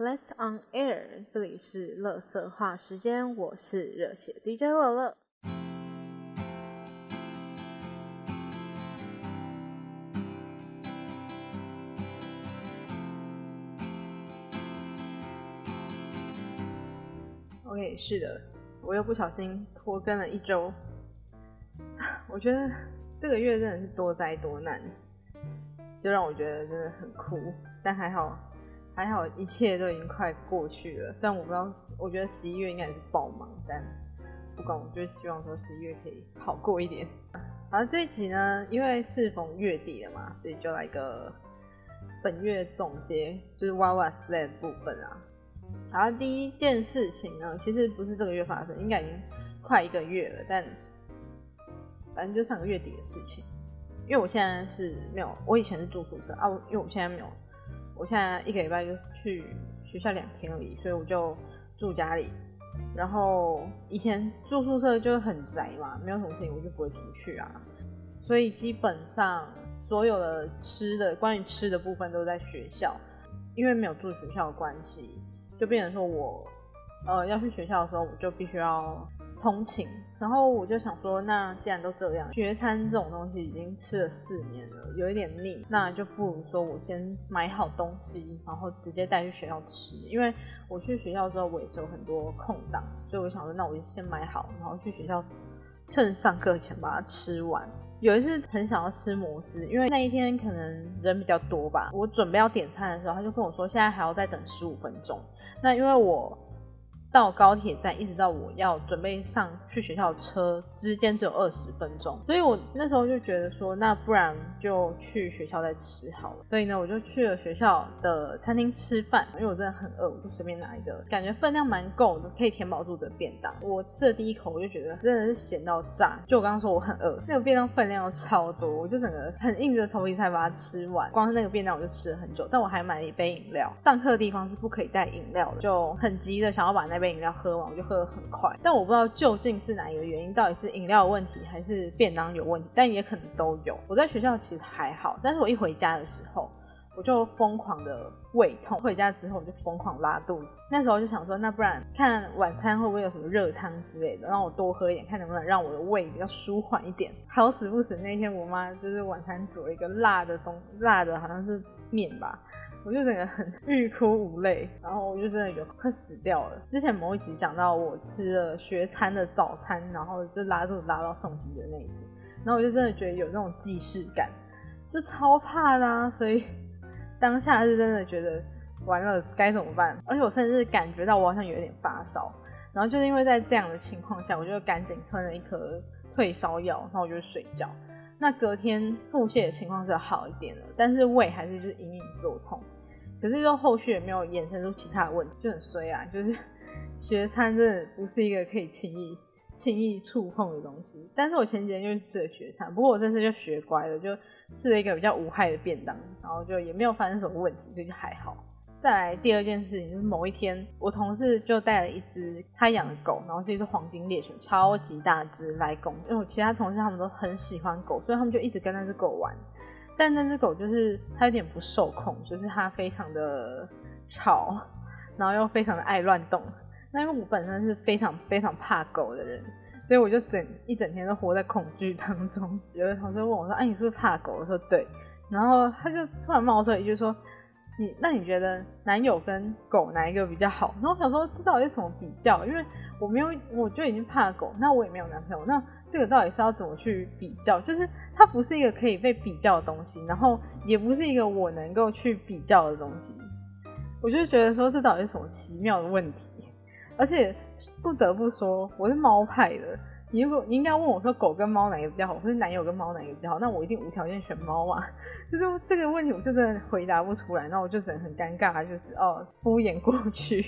Blessed on air，这里是乐色话时间，我是热血 DJ 乐乐。OK，是的，我又不小心拖更了一周。我觉得这个月真的是多灾多难，就让我觉得真的很酷，但还好。还好，一切都已经快过去了。虽然我不知道，我觉得十一月应该也是爆忙，但不管，我就希望说十一月可以好过一点。好，这一集呢，因为适逢月底了嘛，所以就来个本月总结，就是哇哇 slay 部分啊。然后第一件事情呢，其实不是这个月发生，应该已经快一个月了，但反正就上个月底的事情。因为我现在是没有，我以前是住宿舍啊，因为我现在没有。我现在一个礼拜就去学校两天而已，所以我就住家里。然后以前住宿舍就很宅嘛，没有什么事情我就不会出去啊。所以基本上所有的吃的，关于吃的部分都在学校。因为没有住学校的关系，就变成说我呃要去学校的时候，我就必须要。通勤，然后我就想说，那既然都这样，学餐这种东西已经吃了四年了，有一点腻，那就不如说我先买好东西，然后直接带去学校吃。因为我去学校之后，我也是有很多空档，所以我想说，那我就先买好，然后去学校趁上课前把它吃完。有一次很想要吃摩斯，因为那一天可能人比较多吧。我准备要点餐的时候，他就跟我说，现在还要再等十五分钟。那因为我。到高铁站一直到我要准备上去学校车之间只有二十分钟，所以我那时候就觉得说，那不然就去学校再吃好了。所以呢，我就去了学校的餐厅吃饭，因为我真的很饿，我就随便拿一个感觉分量蛮够的，可以填饱肚子的便当。我吃了第一口，我就觉得真的是咸到炸。就我刚刚说我很饿，那个便当分量超多，我就整个很硬着头皮才把它吃完。光是那个便当我就吃了很久，但我还买了一杯饮料。上课的地方是不可以带饮料的，就很急的想要把那。杯饮料喝完，我就喝得很快，但我不知道究竟是哪一个原因，到底是饮料有问题还是便当有问题，但也可能都有。我在学校其实还好，但是我一回家的时候，我就疯狂的胃痛。回家之后我就疯狂拉肚子，那时候就想说，那不然看晚餐会不会有什么热汤之类的，让我多喝一点，看能不能让我的胃比较舒缓一点。好死不死，那天我妈就是晚餐煮了一个辣的东，辣的好像是面吧。我就整个很欲哭无泪，然后我就真的有快死掉了。之前某一集讲到我吃了学餐的早餐，然后就拉肚子拉到送急的那一次，然后我就真的觉得有那种既视感，就超怕啦。所以当下是真的觉得完了该怎么办？而且我甚至感觉到我好像有一点发烧，然后就是因为在这样的情况下，我就赶紧吞了一颗退烧药，然后我就睡觉。那隔天腹泻的情况是好一点了，但是胃还是就是隐隐作痛。可是就后续也没有衍生出其他的问题，就很衰啊！就是学餐真的不是一个可以轻易轻易触碰的东西。但是我前几天就吃了学餐，不过我这次就学乖了，就吃了一个比较无害的便当，然后就也没有发生什么问题，所以就还好。再来第二件事情就是某一天，我同事就带了一只他养的狗，然后是一只黄金猎犬，超级大只来公，因为我其他同事他们都很喜欢狗，所以他们就一直跟那只狗玩。但那只狗就是它有点不受控，就是它非常的吵，然后又非常的爱乱动。那因为我本身是非常非常怕狗的人，所以我就整一整天都活在恐惧当中。有的同事问我说：“哎，你是不是怕狗？”我说：“对。”然后他就突然冒出来一句说。你那你觉得男友跟狗哪一个比较好？然后我想说这到底是什么比较？因为我没有，我就已经怕狗，那我也没有男朋友，那这个到底是要怎么去比较？就是它不是一个可以被比较的东西，然后也不是一个我能够去比较的东西。我就觉得说这到底是什么奇妙的问题？而且不得不说，我是猫派的。你如果你应该问我说狗跟猫哪个比较好，或是男友跟猫哪个比较好，那我一定无条件选猫嘛。就是这个问题，我就真的回答不出来，那我就只能很尴尬，就是哦敷衍过去，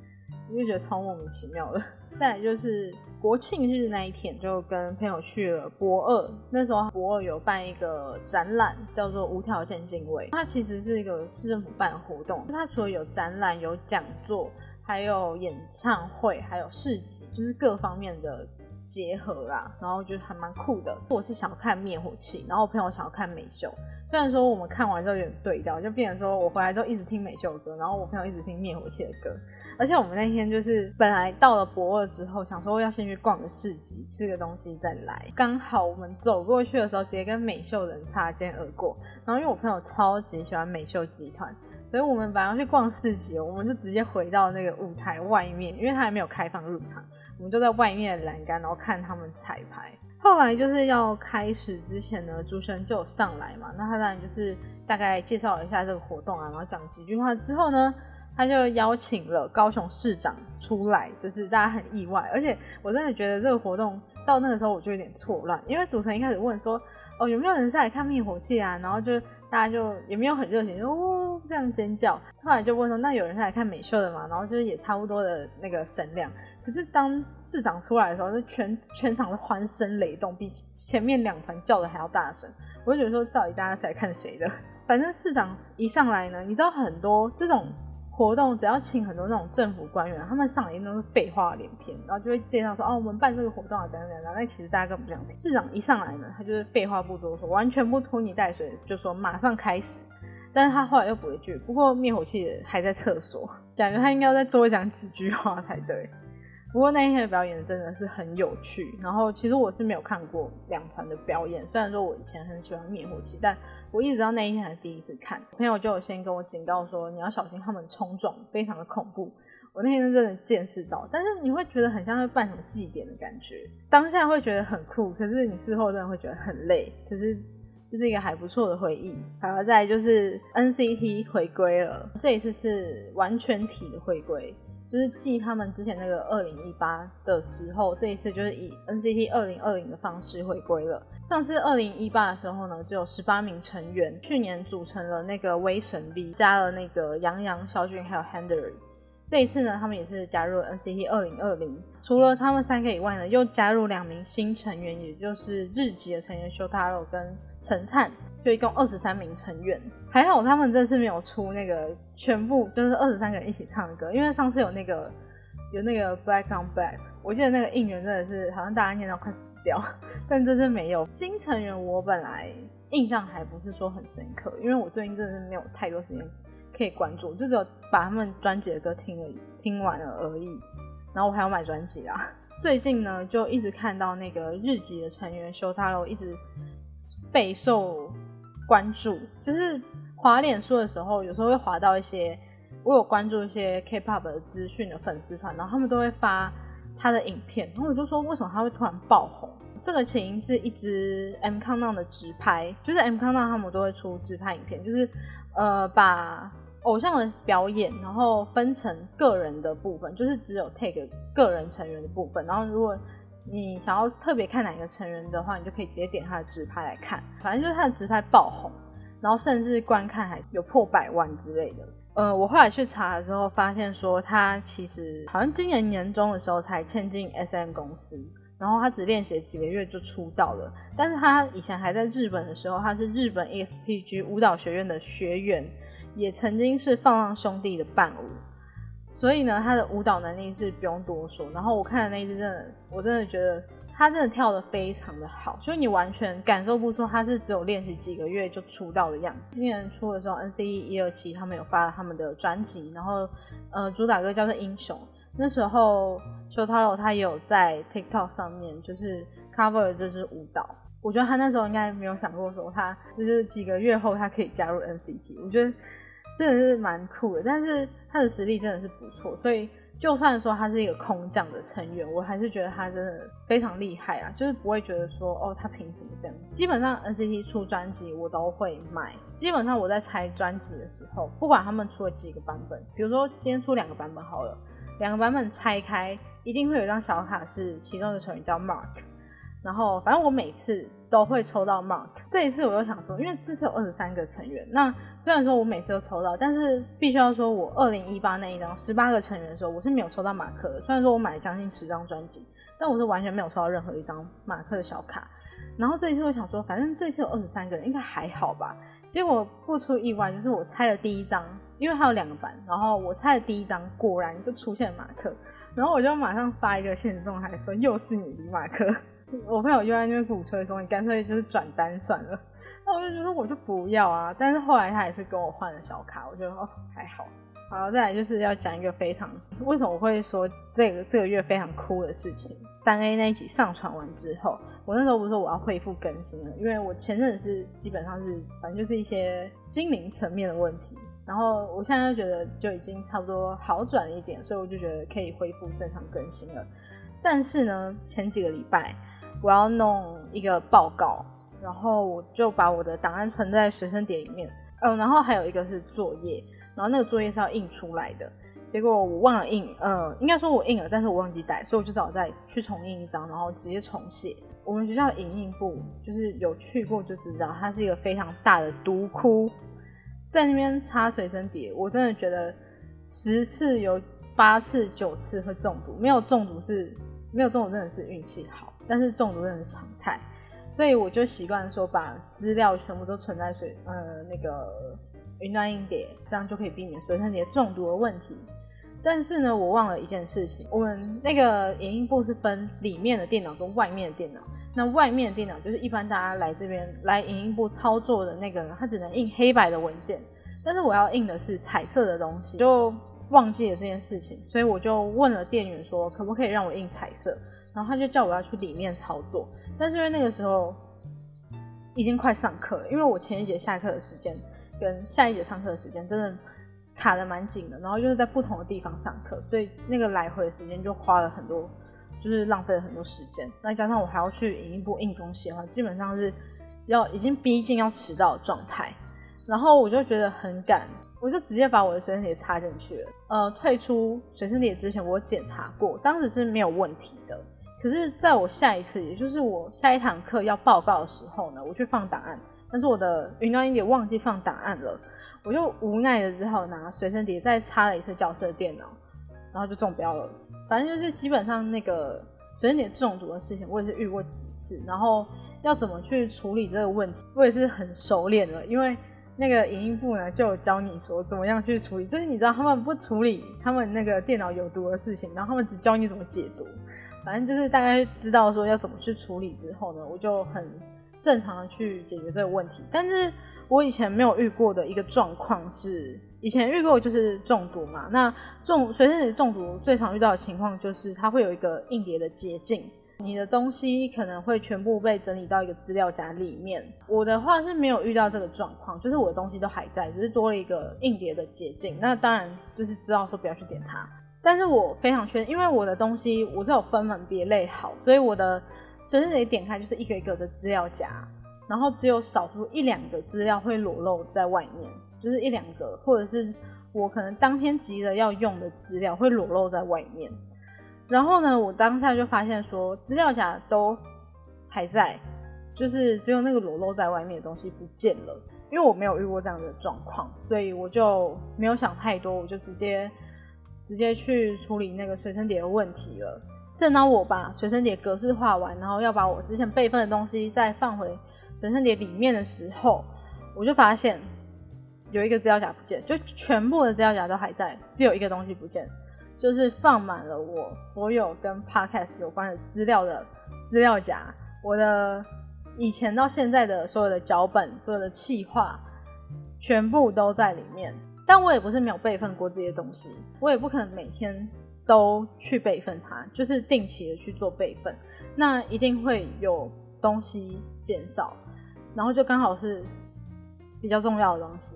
我就觉得超莫名其妙的。再就是国庆日那一天，就跟朋友去了博二，那时候博二有办一个展览，叫做无条件敬畏。它其实是一个市政府办的活动，它除了有展览、有讲座，还有演唱会，还有市集，就是各方面的。结合啦，然后就还蛮酷的。我是想要看灭火器，然后我朋友想要看美秀。虽然说我们看完之后有点对调，就变成说我回来之后一直听美秀的歌，然后我朋友一直听灭火器的歌。而且我们那天就是本来到了博二之后，想说要先去逛个市集，吃个东西再来。刚好我们走过去的时候，直接跟美秀人擦肩而过。然后因为我朋友超级喜欢美秀集团，所以我们本来要去逛市集，我们就直接回到那个舞台外面，因为它还没有开放入场，我们就在外面的栏杆，然后看他们彩排。后来就是要开始之前呢，主持人就有上来嘛，那他当然就是大概介绍了一下这个活动啊，然后讲几句话之后呢。他就邀请了高雄市长出来，就是大家很意外，而且我真的觉得这个活动到那个时候我就有点错乱，因为主持人一开始问说，哦有没有人是来看灭火器啊？然后就大家就也没有很热情，就哦这样尖叫。后来就问说，那有人是来看美秀的吗？然后就是也差不多的那个声量。可是当市长出来的时候，就全全场的欢声雷动，比前面两团叫的还要大声。我就觉得说，到底大家是来看谁的？反正市长一上来呢，你知道很多这种。活动只要请很多那种政府官员，他们上来都是废话连篇，然后就会介绍说哦，我们办这个活动啊，怎样怎样。那其实大家根本不想听。市长一上来呢，他就是废话不多说，完全不拖泥带水，就说马上开始。但是他后来又补一句，不过灭火器还在厕所，感觉他应该要再多讲几句话才对。不过那一天的表演真的是很有趣，然后其实我是没有看过两团的表演，虽然说我以前很喜欢灭火器，但我一直到那一天才第一次看。朋友就有先跟我警告说，你要小心他们冲撞，非常的恐怖。我那天真的见识到，但是你会觉得很像会办什么祭典的感觉，当下会觉得很酷，可是你事后真的会觉得很累，可是就是一个还不错的回忆。还有再就是 NCT 回归了，这一次是完全体的回归。就是继他们之前那个二零一八的时候，这一次就是以 NCT 二零二零的方式回归了。上次二零一八的时候呢，只有十八名成员，去年组成了那个威神力，加了那个杨洋、肖俊还有 Henry。这一次呢，他们也是加入了 NCT 二零二零。除了他们三个以外呢，又加入两名新成员，也就是日籍的成员修塔肉跟陈灿。就一共二十三名成员，还好他们这次没有出那个全部，就是二十三个人一起唱歌，因为上次有那个有那个 Black on Black，我记得那个应援真的是好像大家念到快死掉，但这次没有新成员，我本来印象还不是说很深刻，因为我最近真的是没有太多时间可以关注，就只有把他们专辑的歌听了听完了而已，然后我还要买专辑啦。最近呢就一直看到那个日籍的成员修塔罗一直备受。关注就是滑脸书的时候，有时候会滑到一些我有关注一些 K-pop 的资讯的粉丝团，然后他们都会发他的影片，然后我就说为什么他会突然爆红？这个起因是一支 M c o n d o 的直拍，就是 M c o n d o 他们都会出直拍影片，就是呃把偶像的表演，然后分成个人的部分，就是只有 take 个人成员的部分，然后如果你想要特别看哪个成员的话，你就可以直接点他的直拍来看。反正就是他的直拍爆红，然后甚至观看还有破百万之类的。呃，我后来去查的时候，发现说他其实好像今年年中的时候才签进 SM 公司，然后他只练习几个月就出道了。但是他以前还在日本的时候，他是日本 EXPG 舞蹈学院的学员，也曾经是放浪兄弟的伴舞。所以呢，他的舞蹈能力是不用多说。然后我看的那一支，真的，我真的觉得他真的跳的非常的好，所以你完全感受不出他是只有练习几个月就出道的样子。今年初的时候，NCT 一二七他们有发了他们的专辑，然后呃主打歌叫做《英雄》。那时候 Shotaro 他也有在 TikTok 上面就是 cover 这支舞蹈。我觉得他那时候应该没有想过说他就是几个月后他可以加入 NCT。我觉得。真的是蛮酷的，但是他的实力真的是不错，所以就算说他是一个空降的成员，我还是觉得他真的非常厉害啊，就是不会觉得说哦他凭什么这样。基本上 NCT 出专辑我都会买，基本上我在拆专辑的时候，不管他们出了几个版本，比如说今天出两个版本好了，两个版本拆开一定会有一张小卡是其中的成员叫 Mark，然后反正我每次。都会抽到 Mark，这一次我又想说，因为这次有二十三个成员，那虽然说我每次都抽到，但是必须要说，我二零一八那一张十八个成员的时候，我是没有抽到马克的。虽然说我买了将近十张专辑，但我是完全没有抽到任何一张马克的小卡。然后这一次我想说，反正这次有二十三个人，应该还好吧。结果不出意外，就是我拆了第一张，因为它有两个版，然后我拆了第一张，果然就出现了马克。然后我就马上发一个现实动态说又是你李马克，我朋友就在那边鼓吹说你干脆就是转单算了，那我就觉得我就不要啊，但是后来他还是跟我换了小卡，我觉得哦还好。好，再来就是要讲一个非常为什么我会说这个这个月非常哭的事情。三 A 那一集上传完之后，我那时候不是说我要恢复更新了，因为我前阵子是基本上是反正就是一些心灵层面的问题，然后我现在就觉得就已经差不多好转一点，所以我就觉得可以恢复正常更新了。但是呢，前几个礼拜我要弄一个报告，然后我就把我的档案存在随身碟里面，嗯，然后还有一个是作业。然后那个作业是要印出来的，结果我忘了印，呃，应该说我印了，但是我忘记带，所以我就只好再去重印一张，然后直接重写。我们学校影印部就是有去过就知道，它是一个非常大的毒窟，在那边插随身碟，我真的觉得十次有八次九次会中毒，没有中毒是没有中毒真的是运气好，但是中毒真的是常态，所以我就习惯说把资料全部都存在水，呃，那个。云端硬碟，这样就可以避免随身碟中毒的问题。但是呢，我忘了一件事情，我们那个影印部是分里面的电脑跟外面的电脑。那外面的电脑就是一般大家来这边来影印部操作的那个人，他只能印黑白的文件。但是我要印的是彩色的东西，就忘记了这件事情，所以我就问了店员说，可不可以让我印彩色？然后他就叫我要去里面操作。但是因为那个时候已经快上课了，因为我前一节下课的时间。跟下一节上课的时间真的卡的蛮紧的，然后就是在不同的地方上课，所以那个来回的时间就花了很多，就是浪费了很多时间。那加上我还要去影印部印东西的话，基本上是要已经逼近要迟到的状态。然后我就觉得很赶，我就直接把我的随身碟插进去了。呃，退出随身碟之前我检查过，当时是没有问题的。可是在我下一次，也就是我下一堂课要报告的时候呢，我去放档案。但是我的云端音碟忘记放档案了，我就无奈的只好拿随身碟再插了一次教室的电脑，然后就中标了。反正就是基本上那个随身碟中毒的事情，我也是遇过几次。然后要怎么去处理这个问题，我也是很熟练了，因为那个影音部呢就有教你说怎么样去处理。就是你知道他们不处理他们那个电脑有毒的事情，然后他们只教你怎么解毒。反正就是大概知道说要怎么去处理之后呢，我就很。正常的去解决这个问题，但是我以前没有遇过的一个状况是，以前遇过就是中毒嘛。那中随身碟中毒最常遇到的情况就是它会有一个硬碟的捷径，你的东西可能会全部被整理到一个资料夹里面。我的话是没有遇到这个状况，就是我的东西都还在，只是多了一个硬碟的捷径。那当然就是知道说不要去点它，但是我非常确因为我的东西我是有分门别类好，所以我的。随身碟点开就是一个一个的资料夹，然后只有少数一两个资料会裸露在外面，就是一两个，或者是我可能当天急着要用的资料会裸露在外面。然后呢，我当下就发现说资料夹都还在，就是只有那个裸露在外面的东西不见了。因为我没有遇过这样的状况，所以我就没有想太多，我就直接直接去处理那个随身碟的问题了。正当我把随身碟格式化完，然后要把我之前备份的东西再放回随身碟里面的时候，我就发现有一个资料夹不见，就全部的资料夹都还在，只有一个东西不见，就是放满了我所有跟 podcast 有关的资料的资料夹。我的以前到现在的所有的脚本、所有的企划，全部都在里面。但我也不是没有备份过这些东西，我也不可能每天。都去备份它，就是定期的去做备份，那一定会有东西减少，然后就刚好是比较重要的东西，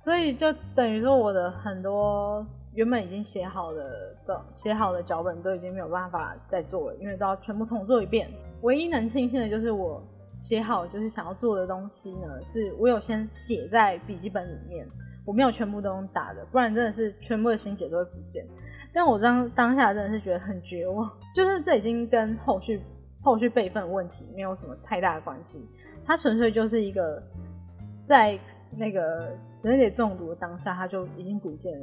所以就等于说我的很多原本已经写好的的写好的脚本都已经没有办法再做了，因为都要全部重做一遍。唯一能庆幸的就是我写好就是想要做的东西呢，是我有先写在笔记本里面，我没有全部都用打的，不然真的是全部的心血都会不见。但我当当下真的是觉得很绝望，就是这已经跟后续后续备份问题没有什么太大的关系，它纯粹就是一个在那个人类中毒的当下，它就已经不见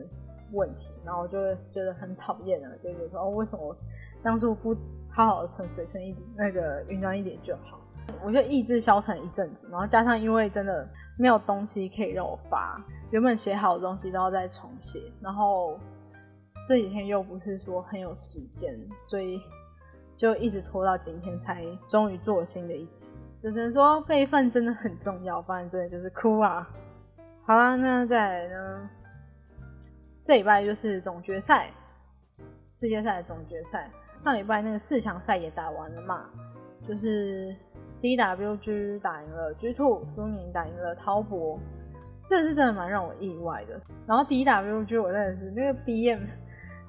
问题，然后就会觉得很讨厌啊，就觉得说哦，为什么当初不好好的存水深一点，那个云端一点就好？我就意志消沉一阵子，然后加上因为真的没有东西可以让我发，原本写好的东西都要再重写，然后。这几天又不是说很有时间，所以就一直拖到今天才终于做新的一集。只能说备份真的很重要，不然真的就是哭啊。好啦，那再来呢？这礼拜就是总决赛，世界赛的总决赛。上礼拜那个四强赛也打完了嘛，就是 DWG 打赢了 G Two，苏宁打赢了滔博，这是真的蛮让我意外的。然后 DWG 我真的是那个 BM，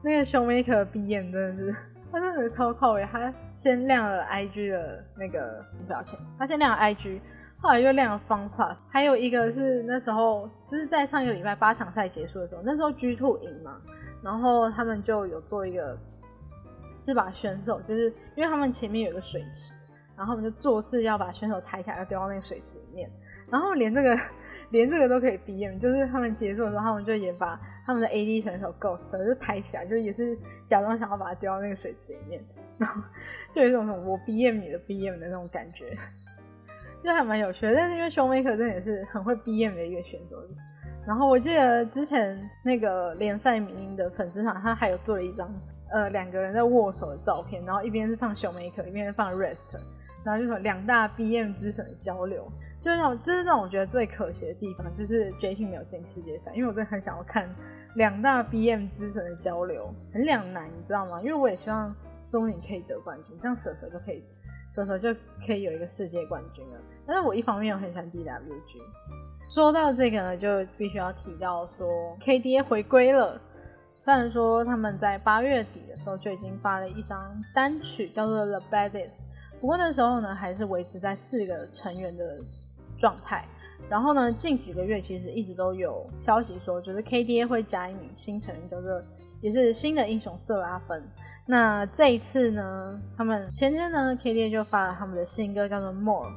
那个 Showmaker BM 真的是，他真的超靠位，他先亮了 IG 的那个表情，他先亮了 IG。后来又亮了 Fun Plus，还有一个是那时候就是在上一个礼拜八场赛结束的时候，那时候 G Two 赢嘛，然后他们就有做一个，是把选手就是因为他们前面有一个水池，然后他们就做事要把选手抬起来要丢到那个水池里面，然后连这个连这个都可以 BM，就是他们结束的时候，他们就也把他们的 AD 选手 Ghost 就抬起来，就也是假装想要把它丢到那个水池里面，然后 就有一种什么我 BM 你的 BM 的那种感觉。就还蛮有趣的，但是因为熊梅可真的也是很会 BM 的一个选手。然后我记得之前那个联赛名的粉丝团，他还有做了一张呃两个人在握手的照片，然后一边是放熊梅可，一边是放 Rest，然后就说两大 BM 之神的交流，就是让这是让我觉得最可惜的地方，就是 JT 没有进世界赛，因为我真的很想要看两大 BM 之神的交流，很两难，你知道吗？因为我也希望松宁可以得冠军，这样蛇蛇就可以。蛇蛇就可以有一个世界冠军了。但是我一方面又很喜欢 DWG。说到这个呢，就必须要提到说 KDA 回归了。虽然说他们在八月底的时候就已经发了一张单曲叫做 The Baddest，不过那时候呢还是维持在四个成员的状态。然后呢，近几个月其实一直都有消息说，就是 KDA 会加一名新成员，叫做也是新的英雄瑟拉芬。那这一次呢，他们前天呢，KDA 就发了他们的新歌，叫做 More。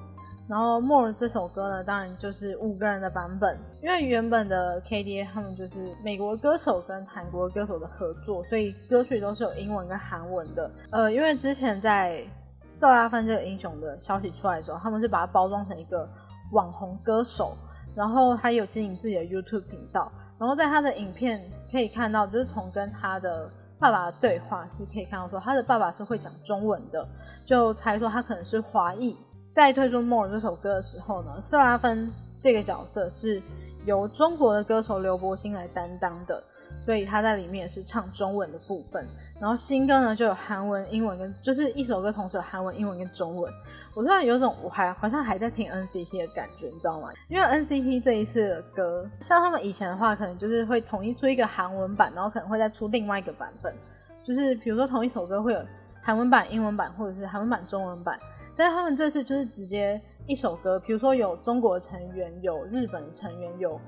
然后 More 这首歌呢，当然就是五个人的版本，因为原本的 KDA 他们就是美国歌手跟韩国歌手的合作，所以歌曲都是有英文跟韩文的。呃，因为之前在色拉芬这个英雄的消息出来的时候，他们是把它包装成一个网红歌手，然后他有经营自己的 YouTube 频道，然后在他的影片可以看到，就是从跟他的爸爸的对话是可以看到，说他的爸爸是会讲中文的，就猜说他可能是华裔。在推出《More》这首歌的时候呢，瑟拉芬这个角色是由中国的歌手刘柏辛来担当的，所以他在里面是唱中文的部分。然后新歌呢就有韩文、英文跟，就是一首歌同时有韩文、英文跟中文。我突然有种我还好像还在听 NCT 的感觉，你知道吗？因为 NCT 这一次的歌，像他们以前的话，可能就是会统一出一个韩文版，然后可能会再出另外一个版本，就是比如说同一首歌会有韩文版、英文版，或者是韩文版、中文版。但是他们这次就是直接一首歌，比如说有中国成员、有日本成员、有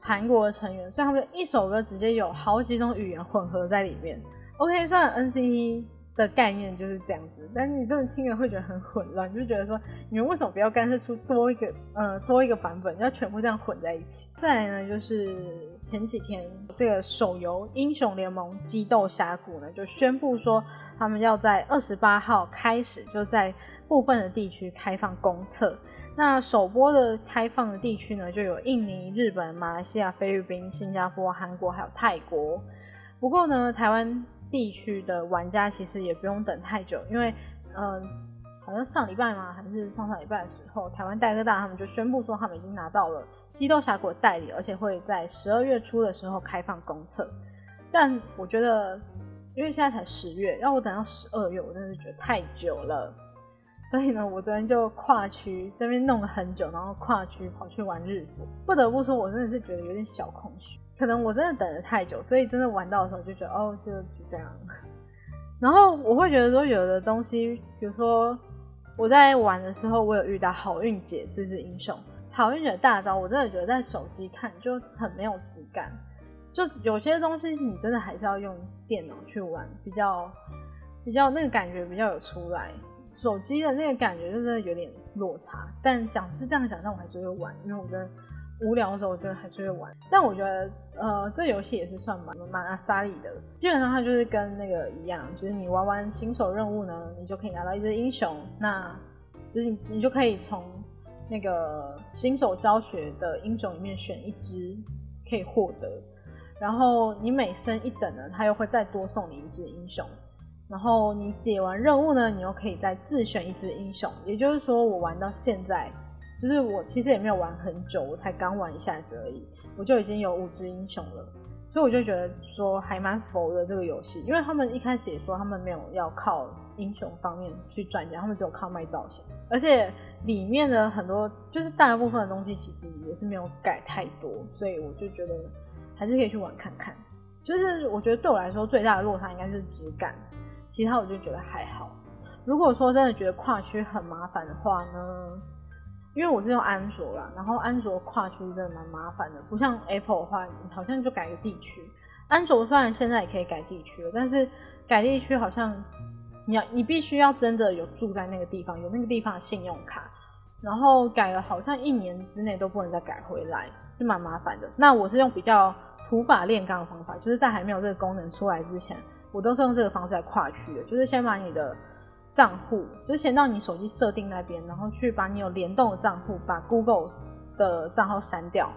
韩国的成员，所以他们一首歌直接有好几种语言混合在里面。OK，虽然 NCT。的概念就是这样子，但是你真的听了会觉得很混乱，就觉得说你们为什么不要干脆出多一个，呃，多一个版本，要全部这样混在一起？再来呢，就是前几天这个手游英雄联盟激斗峡谷呢，就宣布说他们要在二十八号开始就在部分的地区开放公测。那首播的开放的地区呢，就有印尼、日本、马来西亚、菲律宾、新加坡、韩国还有泰国。不过呢，台湾。地区的玩家其实也不用等太久，因为，嗯，好像上礼拜嘛，还是上上礼拜的时候，台湾代哥大他们就宣布说他们已经拿到了《激斗峡谷》的代理，而且会在十二月初的时候开放公测。但我觉得，因为现在才十月，要我等到十二月，我真的是觉得太久了。所以呢，我昨天就跨区这边弄了很久，然后跨区跑去玩日服。不得不说，我真的是觉得有点小空虚。可能我真的等了太久，所以真的玩到的时候就觉得哦，就就这样。然后我会觉得说，有的东西，比如说我在玩的时候，我有遇到好运姐这只英雄，好运姐大招，我真的觉得在手机看就很没有质感。就有些东西你真的还是要用电脑去玩，比较比较那个感觉比较有出来。手机的那个感觉就是有点落差。但讲是这样讲，但我还是会玩，因为我觉得。无聊的时候，我觉得还是会玩。但我觉得，呃，这游戏也是算蛮蛮阿萨里的。基本上它就是跟那个一样，就是你玩完新手任务呢，你就可以拿到一只英雄。那就是你你就可以从那个新手教学的英雄里面选一只可以获得。然后你每升一等呢，他又会再多送你一只英雄。然后你解完任务呢，你又可以再自选一只英雄。也就是说，我玩到现在，就是我其实也没有玩很久，我才刚玩一下子而已，我就已经有五只英雄了。所以我就觉得说还蛮佛的这个游戏，因为他们一开始也说他们没有要靠英雄方面去赚钱，他们只有靠卖造型，而且里面的很多就是大部分的东西其实也是没有改太多，所以我就觉得还是可以去玩看看。就是我觉得对我来说最大的落差应该是质感，其他我就觉得还好。如果说真的觉得跨区很麻烦的话呢？因为我是用安卓啦，然后安卓跨区真的蛮麻烦的，不像 Apple 的话，好像就改个地区。安卓虽然现在也可以改地区了，但是改地区好像你要你必须要真的有住在那个地方，有那个地方的信用卡，然后改了好像一年之内都不能再改回来，是蛮麻烦的。那我是用比较土法炼钢的方法，就是在还没有这个功能出来之前，我都是用这个方式来跨区的，就是先把你的。账户就是先到你手机设定那边，然后去把你有联动的账户，把 Google 的账号删掉，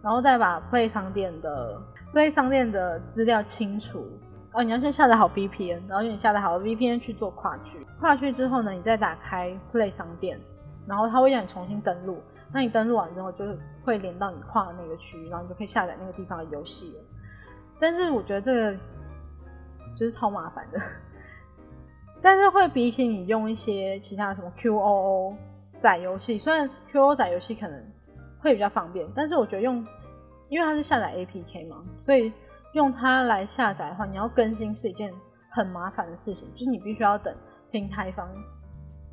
然后再把 Play 商店的 Play 商店的资料清除。哦，你要先下载好 VPN，然后你下载好 VPN 去做跨区。跨区之后呢，你再打开 Play 商店，然后它会让你重新登录。那你登录完之后，就会连到你跨的那个区域，然后你就可以下载那个地方的游戏了。但是我觉得这个就是超麻烦的。但是会比起你用一些其他什么 QOO 载游戏，虽然 QOO 载游戏可能会比较方便，但是我觉得用，因为它是下载 APK 嘛，所以用它来下载的话，你要更新是一件很麻烦的事情，就是你必须要等平台方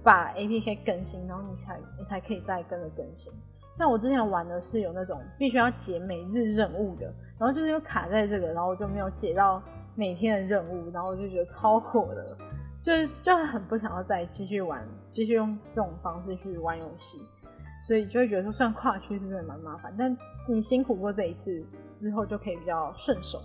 把 APK 更新，然后你才你才可以再跟着更新。像我之前玩的是有那种必须要解每日任务的，然后就是又卡在这个，然后我就没有解到每天的任务，然后我就觉得超火的。就就很不想要再继续玩，继续用这种方式去玩游戏，所以就会觉得说，算跨区是真的蛮麻烦，但你辛苦过这一次之后，就可以比较顺手。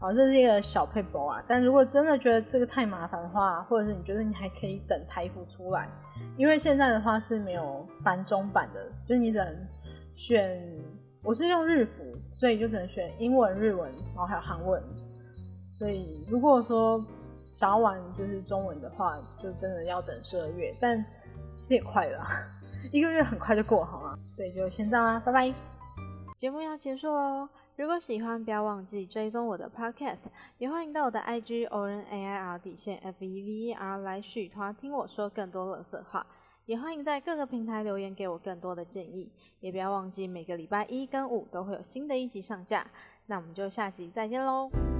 好，这是一个小配博啊。但如果真的觉得这个太麻烦的话，或者是你觉得你还可以等台服出来，因为现在的话是没有繁中版的，就是你只能选，我是用日服，所以就只能选英文、日文，然后还有韩文。所以如果说想要玩就是中文的话，就真的要等十二月，但其实也快了，一个月很快就过，好吗？所以就先这样啦，拜拜。节目要结束喽，如果喜欢，不要忘记追踪我的 podcast，也欢迎到我的 IG o r n a i r 底线 F E V E R 来续团听我说更多乐色话，也欢迎在各个平台留言给我更多的建议，也不要忘记每个礼拜一跟五都会有新的一集上架，那我们就下集再见喽。